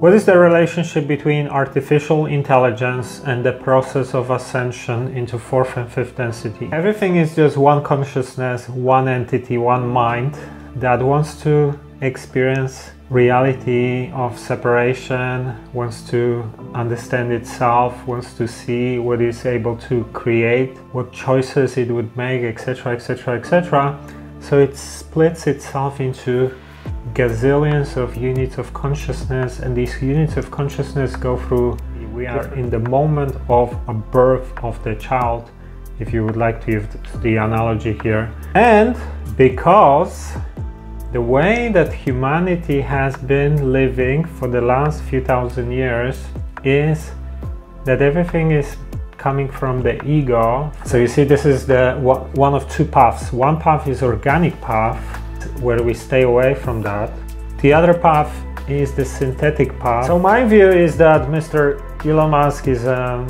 What is the relationship between artificial intelligence and the process of ascension into fourth and fifth density? Everything is just one consciousness, one entity, one mind that wants to experience reality of separation, wants to understand itself, wants to see what it's able to create, what choices it would make, etc., etc., etc. So it splits itself into gazillions of units of consciousness and these units of consciousness go through we are in the moment of a birth of the child if you would like to use the analogy here. And because the way that humanity has been living for the last few thousand years is that everything is coming from the ego. So you see this is the one of two paths. One path is organic path where we stay away from that. The other path is the synthetic path. So my view is that Mr. Elon Musk is um,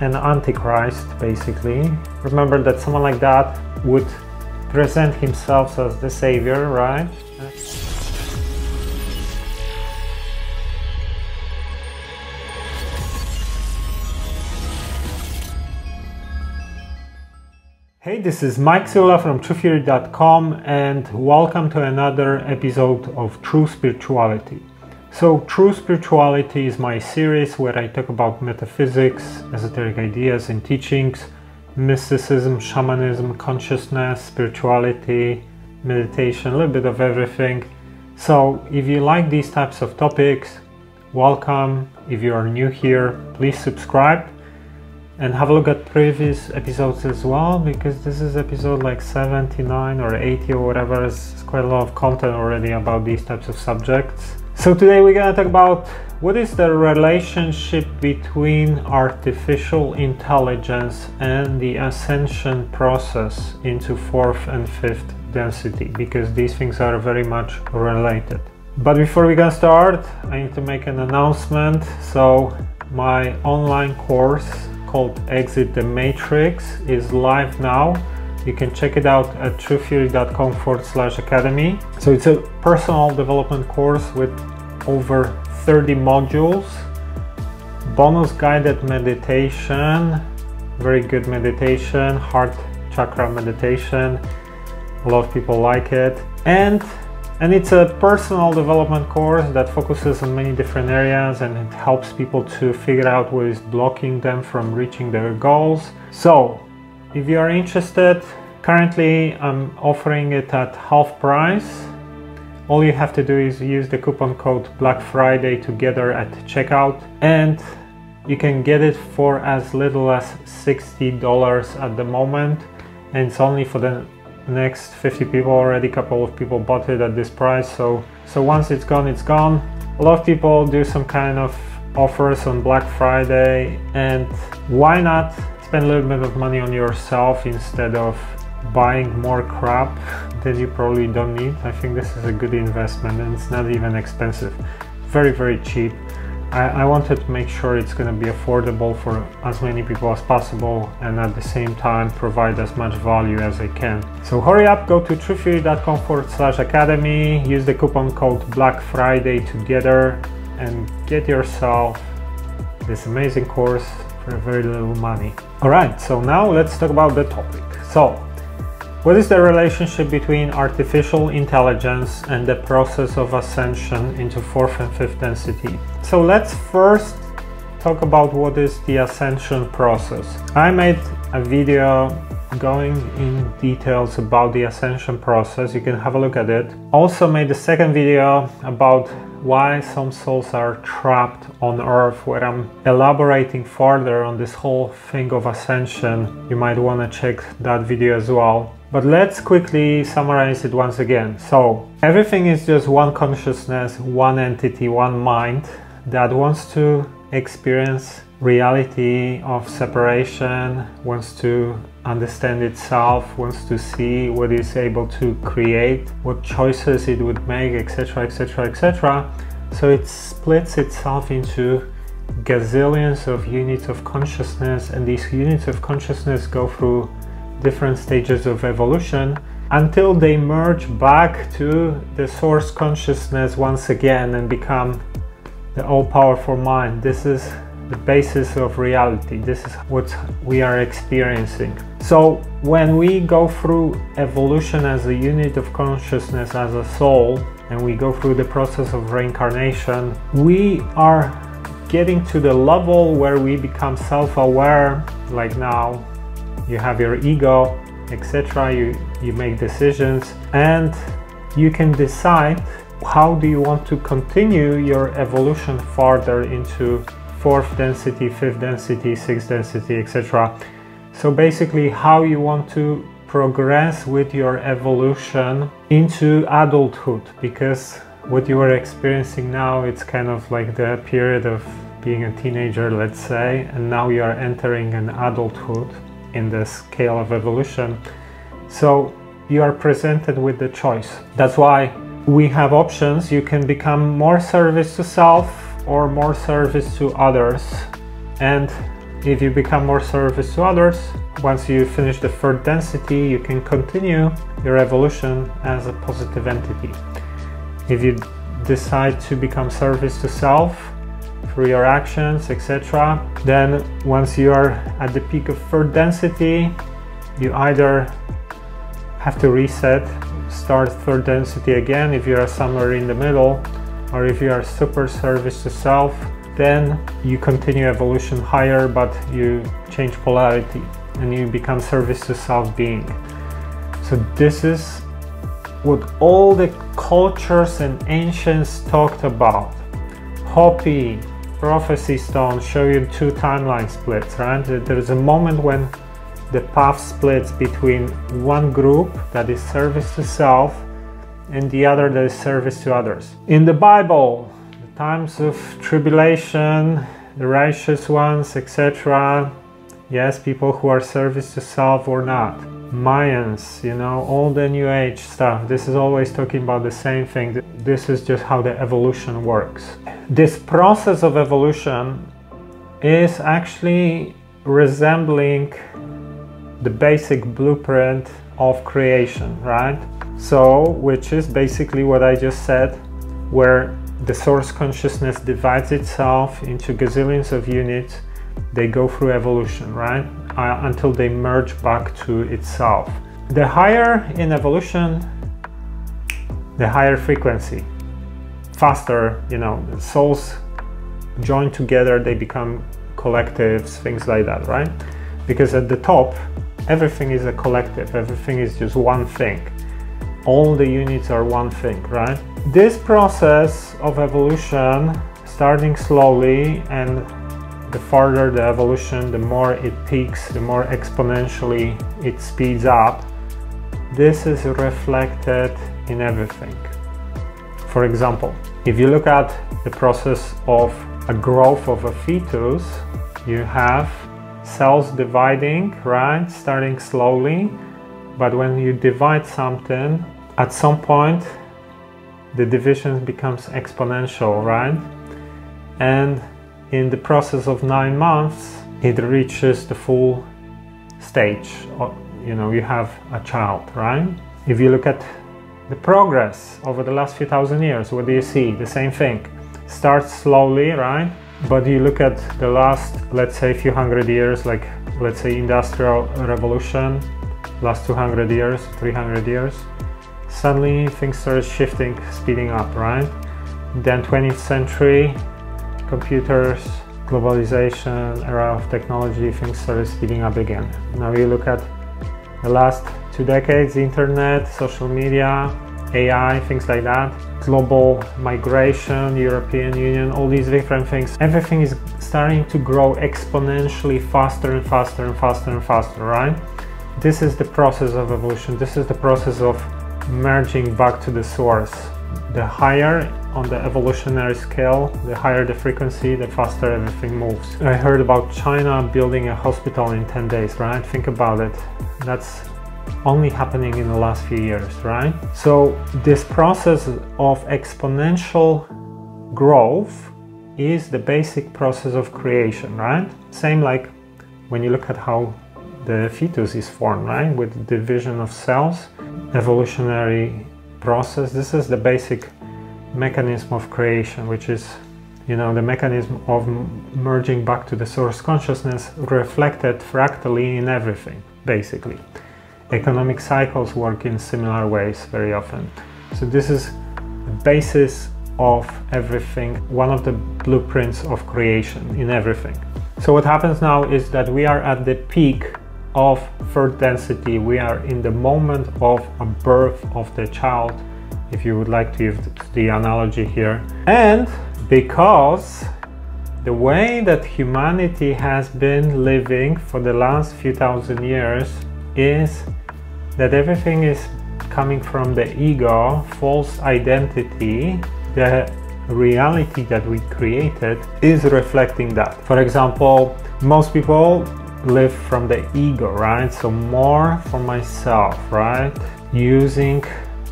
an antichrist, basically. Remember that someone like that would present himself as the savior, right? This is Mike Sygula from TruthTheory.com and welcome to another episode of True Spirituality. So, True Spirituality is my series where I talk about metaphysics, esoteric ideas and teachings, mysticism, shamanism, consciousness, spirituality, meditation, a little bit of everything. So, if you like these types of topics, welcome. If you are new here, please subscribe and have a look at previous episodes as well because this is episode like 79 or 80 or whatever. It's quite a lot of content already about these types of subjects. So today we're gonna talk about what is the relationship between artificial intelligence and the ascension process into fourth and fifth density because these things are very much related. But before we can start i need to make an announcement. So my online course called Exit the Matrix is live now. You can check it out at truththeory.com forward slash academy. So it's a personal development course with over 30 modules, bonus guided meditation, very good meditation, heart chakra meditation. A lot of people like it. And and it's a personal development course that focuses on many different areas and it helps people to figure out what is blocking them from reaching their goals. So, if you are interested, currently I'm offering it at half price. All you have to do is use the coupon code Black Friday together at checkout and you can get it for as little as $60 at the moment and it's only for the next 50 people already couple of people bought it at this price so so once it's gone it's gone. A lot of people do some kind of offers on black friday and why not spend a little bit of money on yourself instead of buying more crap that you probably don't need? I think this is a good investment and it's not even expensive. Very very cheap I, I wanted to make sure it's going to be affordable for as many people as possible and at the same time provide as much value as I can. So hurry up, go to truththeory.com forward slash academy, use the coupon code Black Friday together and get yourself this amazing course for very little money. Alright, so now let's talk about the topic. So what is the relationship between artificial intelligence and the process of ascension into fourth and fifth density? So let's first talk about what is the ascension process. I made a video going in details about the ascension process. You can have a look at it. Also made a second video about why some souls are trapped on earth where I'm elaborating further on this whole thing of ascension. You might want to check that video as well. But let's quickly summarize it once again. So everything is just one consciousness, one entity, one mind that wants to experience reality of separation, wants to understand itself, wants to see what it's able to create, what choices it would make, etc., etc., etc. So it splits itself into gazillions of units of consciousness, and these units of consciousness go through different stages of evolution until they merge back to the source consciousness once again and become the all-powerful mind. This is the basis of reality. This is what we are experiencing. So when we go through evolution as a unit of consciousness, as a soul, and we go through the process of reincarnation, we are getting to the level where we become self-aware, like now you have your ego, etc. You, you make decisions and you can decide how do you want to continue your evolution farther into fourth density, fifth density, sixth density, etc. So basically how you want to progress with your evolution into adulthood because what you are experiencing now it's kind of like the period of being a teenager let's say and now you are entering an adulthood in the scale of evolution. So you are presented with the choice. That's why we have options. You can become more service to self or more service to others. And if you become more service to others, once you finish the third density, you can continue your evolution as a positive entity. If you decide to become service to self your actions, etc., then once you are at the peak of third density, you either have to reset, start third density again if you are somewhere in the middle, or if you are super service to self, then you continue evolution higher, but you change polarity and you become service to self-being. So this is what all the cultures and ancients talked about. Hopi, prophecy stone show you two timeline splits, right? There's a moment when the path splits between one group that is service to self and the other that is service to others. In the Bible, the times of tribulation, the righteous ones, etc. Yes, people who are service to self or not. Mayans, you know, all the New Age stuff. This is always talking about the same thing. This is just how the evolution works. This process of evolution is actually resembling the basic blueprint of creation, right? So, which is basically what I just said, where the source consciousness divides itself into gazillions of units. They go through evolution, right? Uh, until they merge back to itself. The higher in evolution, the higher frequency. Faster, you know, souls join together, they become collectives, things like that, right? Because at the top, everything is a collective, everything is just one thing. All the units are one thing, right? This process of evolution, starting slowly and the farther the evolution, the more it peaks, the more exponentially it speeds up. This is reflected in everything. For example, if you look at the process of a growth of a fetus, you have cells dividing, right? Starting slowly, but when you divide something, at some point the division becomes exponential, right? And in the process of nine months, it reaches the full stage. You know, you have a child, right? If you look at the progress over the last few thousand years, what do you see? The same thing. Starts slowly, right? But you look at the last, let's say, few hundred years, like let's say industrial revolution, last 200 years, 300 years, suddenly things started shifting, speeding up, right? Then 20th century, computers, globalization, era of technology, things started speeding up again. Now you look at the last two decades, internet, social media, AI, things like that, global migration, European Union, all these different things. Everything is starting to grow exponentially faster and faster and faster and faster, right? This is the process of evolution. This is the process of merging back to the source. The higher on the evolutionary scale, the higher the frequency, the faster everything moves. I heard about China building a hospital in 10 days, right? Think about it. That's only happening in the last few years, right? So this process of exponential growth is the basic process of creation, right? Same like when you look at how the fetus is formed, right? With division of cells, evolutionary process. This is the basic mechanism of creation, which is you know, the mechanism of merging back to the source consciousness reflected fractally in everything, basically. Economic cycles work in similar ways very often. So this is the basis of everything, one of the blueprints of creation in everything. So what happens now is that we are at the peak of third density. We are in the moment of a birth of the child, if you would like to use the analogy here. And because the way that humanity has been living for the last few thousand years is that everything is coming from the ego, false identity, the reality that we created is reflecting that. For example, most people live from the ego, right? So more for myself, right? Using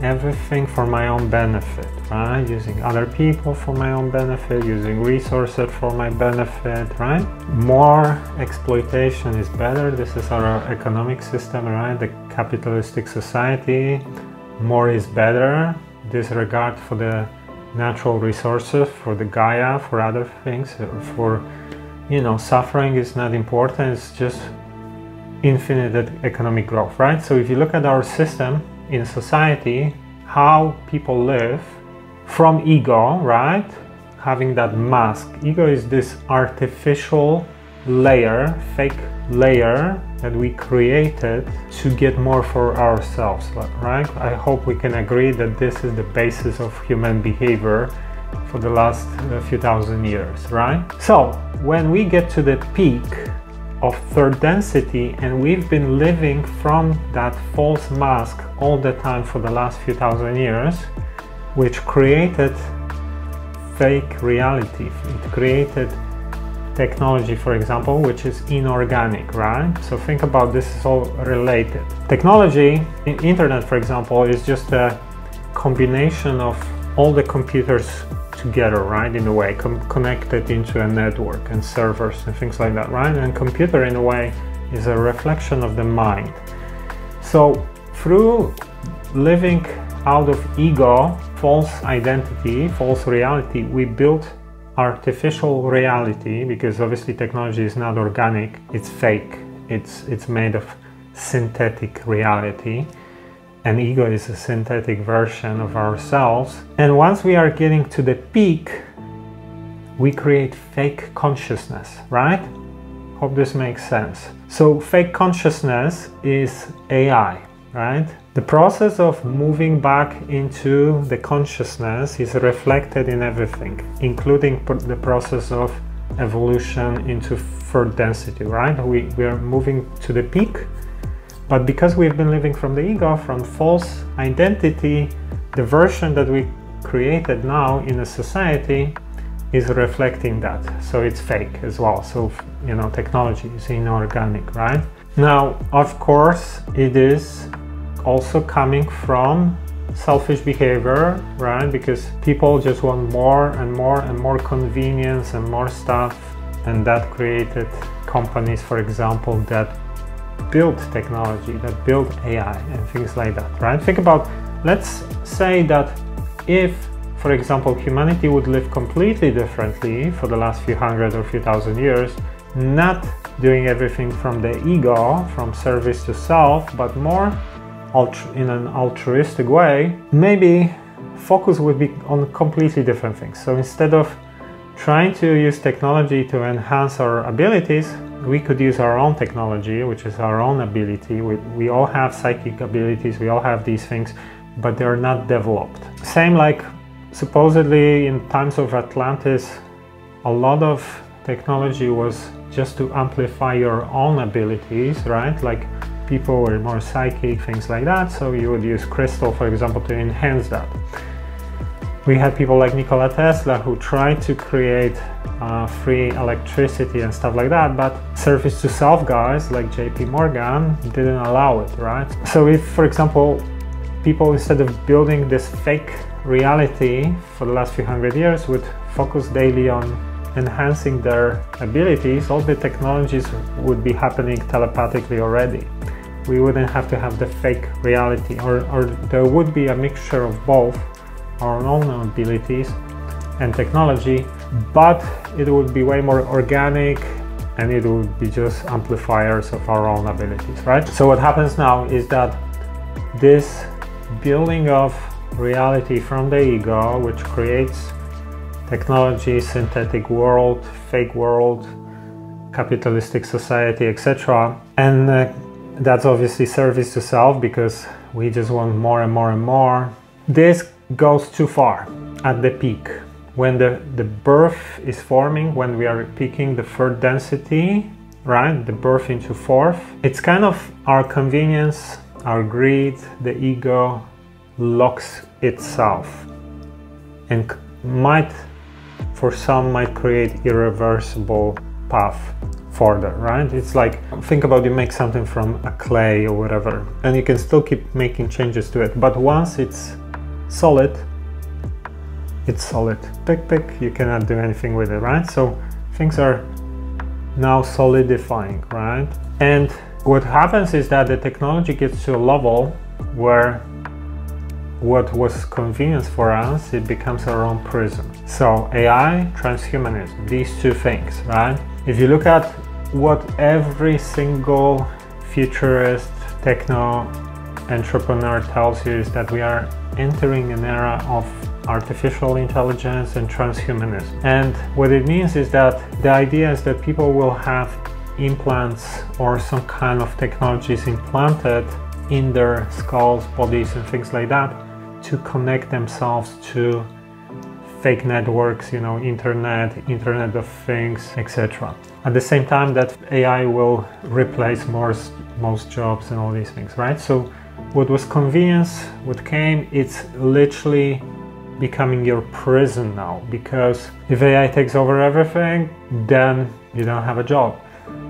everything for my own benefit, right? Using other people for my own benefit, using resources for my benefit, right? More exploitation is better. This is our economic system, right? The capitalistic society. More is better. Disregard for the natural resources, for the Gaia, for other things, for you know, suffering is not important. It's just infinite economic growth, right? So if you look at our system in society, how people live from ego, right? Having that mask. Ego is this artificial layer, fake layer that we created to get more for ourselves, right? I hope we can agree that this is the basis of human behavior for the last uh, few thousand years, right? So when we get to the peak of third density and we've been living from that false mask all the time for the last few thousand years, which created fake reality. It created technology, for example, which is inorganic, right? So think about this is all related. Technology, internet, for example, is just a combination of all the computers together, right? In a way, connected into a network and servers and things like that, right? And computer, in a way, is a reflection of the mind. So through living out of ego, false identity, false reality, we build artificial reality because obviously technology is not organic, it's fake. It's it's made of synthetic reality and ego is a synthetic version of ourselves. And once we are getting to the peak, we create fake consciousness, right? Hope this makes sense. So, fake consciousness is AI, right? The process of moving back into the consciousness is reflected in everything, including the process of evolution into third density, right? We, we are moving to the peak but because we've been living from the ego, from false identity, the version that we created now in a society is reflecting that. So it's fake as well. So, you know, technology is inorganic, right? Now, of course, it is also coming from selfish behavior, right? Because people just want more and more and more convenience and more stuff. And that created companies, for example, that build technology, that build AI and things like that, right? Think about, let's say that if, for example, humanity would live completely differently for the last few hundred or few thousand years, not doing everything from the ego, from service to self, but more in an altruistic way, maybe focus would be on completely different things. So instead of trying to use technology to enhance our abilities, we could use our own technology, which is our own ability. We, we all have psychic abilities, we all have these things, but they're not developed. Same like supposedly in times of Atlantis, a lot of technology was just to amplify your own abilities, right? Like people were more psychic, things like that. So you would use crystal, for example, to enhance that. We had people like Nikola Tesla who tried to create uh, free electricity and stuff like that, but service to self guys like JP Morgan didn't allow it, right? So if, for example, people instead of building this fake reality for the last few hundred years would focus daily on enhancing their abilities, all the technologies would be happening telepathically already. We wouldn't have to have the fake reality, or, or there would be a mixture of both our own abilities and technology but it would be way more organic and it would be just amplifiers of our own abilities, right? So what happens now is that this building of reality from the ego, which creates technology, synthetic world, fake world, capitalistic society, etc. And uh, that's obviously service to self because we just want more and more and more. This goes too far at the peak. When the, the birth is forming, when we are peaking the third density, right, the birth into fourth, it's kind of our convenience, our greed, the ego locks itself and might, for some, might create irreversible path further, right? It's like, think about you make something from a clay or whatever, and you can still keep making changes to it. But once it's solid, it's solid. Pick, pick, you cannot do anything with it, right? So things are now solidifying, right? And what happens is that the technology gets to a level where what was convenience for us, it becomes our own prison. So AI, transhumanism, these two things, right? If you look at what every single futurist, techno entrepreneur tells you is that we are entering an era of artificial intelligence and transhumanism. And what it means is that the idea is that people will have implants or some kind of technologies implanted in their skulls, bodies, and things like that to connect themselves to fake networks, you know, internet, internet of things, etc. At the same time that AI will replace most, most jobs and all these things, right? So what was convenience, what came, it's literally becoming your prison now because if AI takes over everything, then you don't have a job,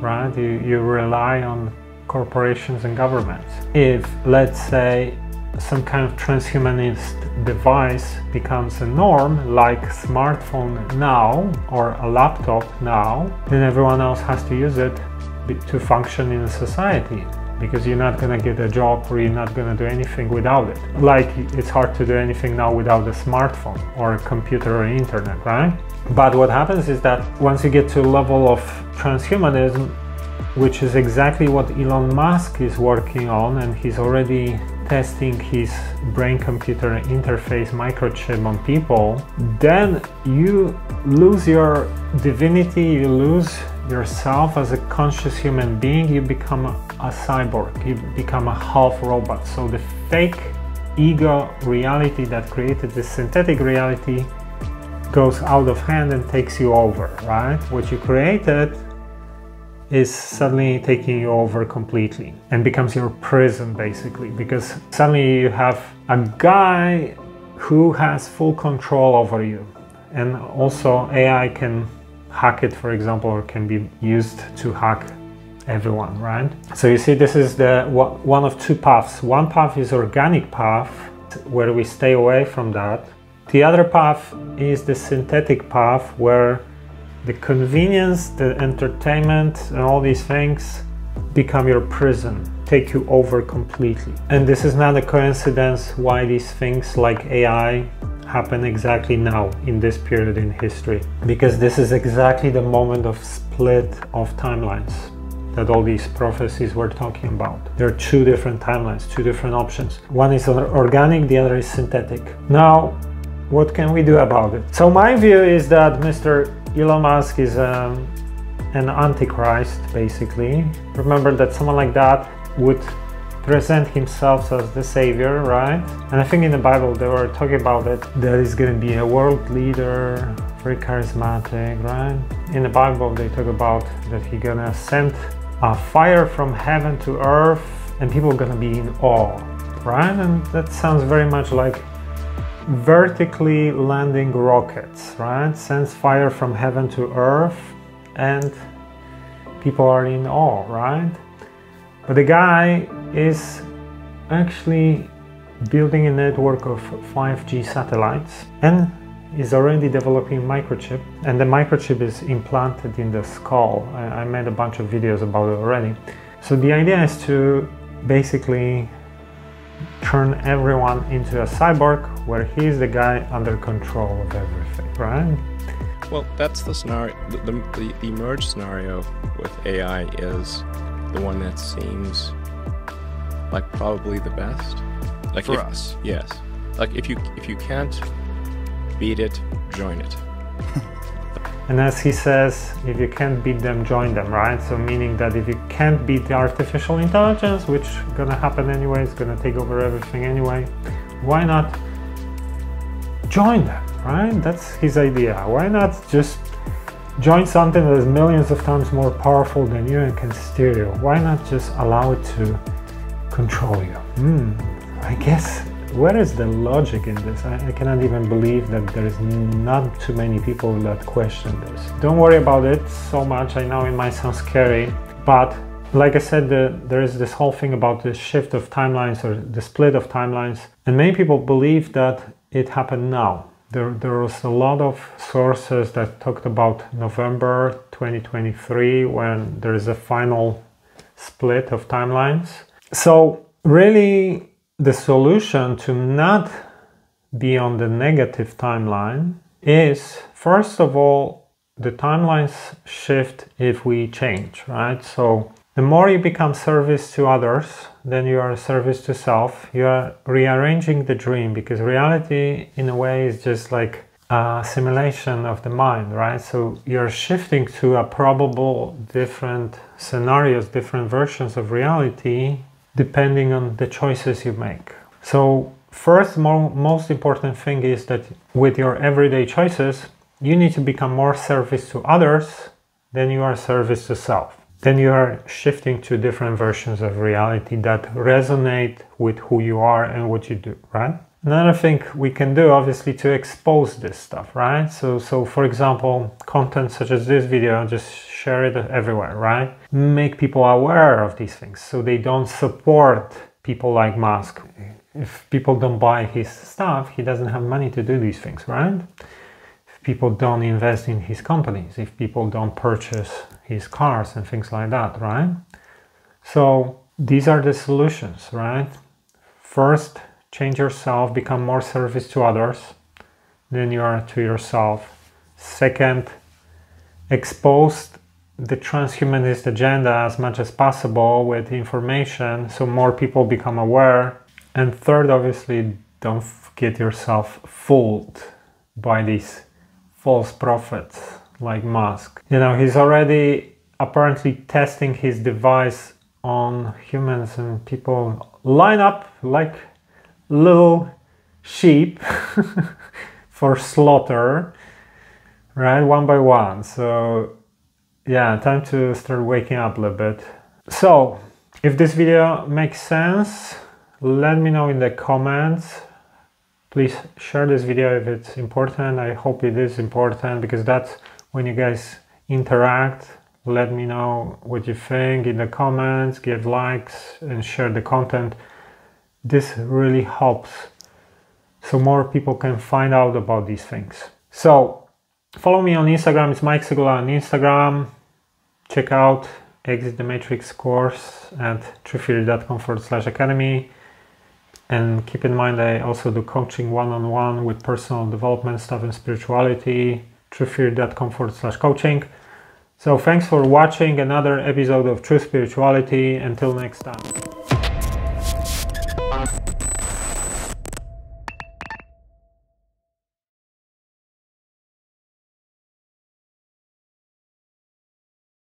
right? You, you rely on corporations and governments. If, let's say, some kind of transhumanist device becomes a norm like smartphone now or a laptop now then everyone else has to use it to function in a society because you're not going to get a job or you're not going to do anything without it. Like it's hard to do anything now without a smartphone or a computer or internet right? But what happens is that once you get to a level of transhumanism which is exactly what Elon Musk is working on and he's already testing his brain computer interface microchip on people, then you lose your divinity, you lose yourself as a conscious human being, you become a, cyborg, you become a half robot. So the fake ego reality that created this synthetic reality goes out of hand and takes you over, right? What you created is suddenly taking you over completely and becomes your prison basically because suddenly you have a guy who has full control over you and also AI can hack it for example or can be used to hack everyone right? So you see this is the one of two paths. One path is organic path where we stay away from that. The other path is the synthetic path where the convenience, the entertainment, and all these things become your prison, take you over completely. And this is not a coincidence why these things like AI happen exactly now in this period in history, because this is exactly the moment of split of timelines that all these prophecies were talking about. There are two different timelines, two different options. One is organic, the other is synthetic. Now, what can we do about it? So my view is that Mr. Elon Musk is um, an antichrist, basically. Remember that someone like that would present himself as the savior, right? And I think in the Bible they were talking about it that he's going to be a world leader, very charismatic, right? In the Bible they talk about that he's going to send a fire from heaven to earth and people are to be in awe, right? And that sounds very much like vertically landing rockets, right? Sends fire from heaven to earth and people are in awe, right? But the guy is actually building a network of 5G satellites and is already developing microchip and the microchip is implanted in the skull. I, I made a bunch of videos about it already. So the idea is to basically turn everyone into a cyborg where he's the guy under control of everything, right? Well, that's the scenario. The, the, the merge scenario with AI is the one that seems like probably the best. Like For if- us. yes. Like if you if you can't beat it, join it. And as he says, if you can't beat them, join them, right? So meaning that if you can't beat the artificial intelligence, which is gonna happen anyway, it's gonna take over everything anyway, why not join them, right? That's his idea. Why not just join something that is millions of times more powerful than you and can steer you? Why not just allow it to control you? Hmm, I guess where is the logic in this? I, I cannot even believe that there is not too many people that question this. Don't worry about it so much. I know it might sound scary, but like I said, the, there is this whole thing about the shift of timelines or the split of timelines, and many people believe that it happened now. There, there was a lot of sources that talked about November 2023 when there is a final split of timelines. So, really, the solution to not be on the negative timeline is first of all, the timelines shift if we change, right? So, the more you become service to others, then you are service to self. You are rearranging the dream because reality, in a way, is just like a simulation of the mind, right? So you're shifting to a probable different scenarios, different versions of reality, depending on the choices you make. So, first, mo- most important thing is that with your everyday choices, you need to become more service to others than you are service to self then you are shifting to different versions of reality that resonate with who you are and what you do, right? Another thing we can do obviously to expose this stuff, right? So so for example, content such as this video, just share it everywhere, right? Make people aware of these things so they don't support people like Musk. If people don't buy his stuff, he doesn't have money to do these things, right? If people don't invest in his companies, if people don't purchase his cars and things like that, right? So these are the solutions, right? First, change yourself, become more service to others than you are to yourself. Second, expose the transhumanist agenda as much as possible with information so more people become aware. And third, obviously, don't get yourself fooled by these false prophets like Musk. You know, he's already apparently testing his device on humans and people line up like little sheep for slaughter, right? One by one. So, yeah, time to start waking up a little bit. So, if this video makes sense, let me know in the comments please share this video if it's important i hope it is important because that's when you guys interact let me know what you think in the comments give likes and share the content this really helps so more people can find out about these things so follow me on instagram it's mike sygula on instagram check out exit the matrix course at truththeory.com forward slash academy and keep in mind, I also do coaching one on one with personal development stuff and spirituality. Truththeory.com forward slash coaching. So, thanks for watching another episode of True Spirituality. Until next time.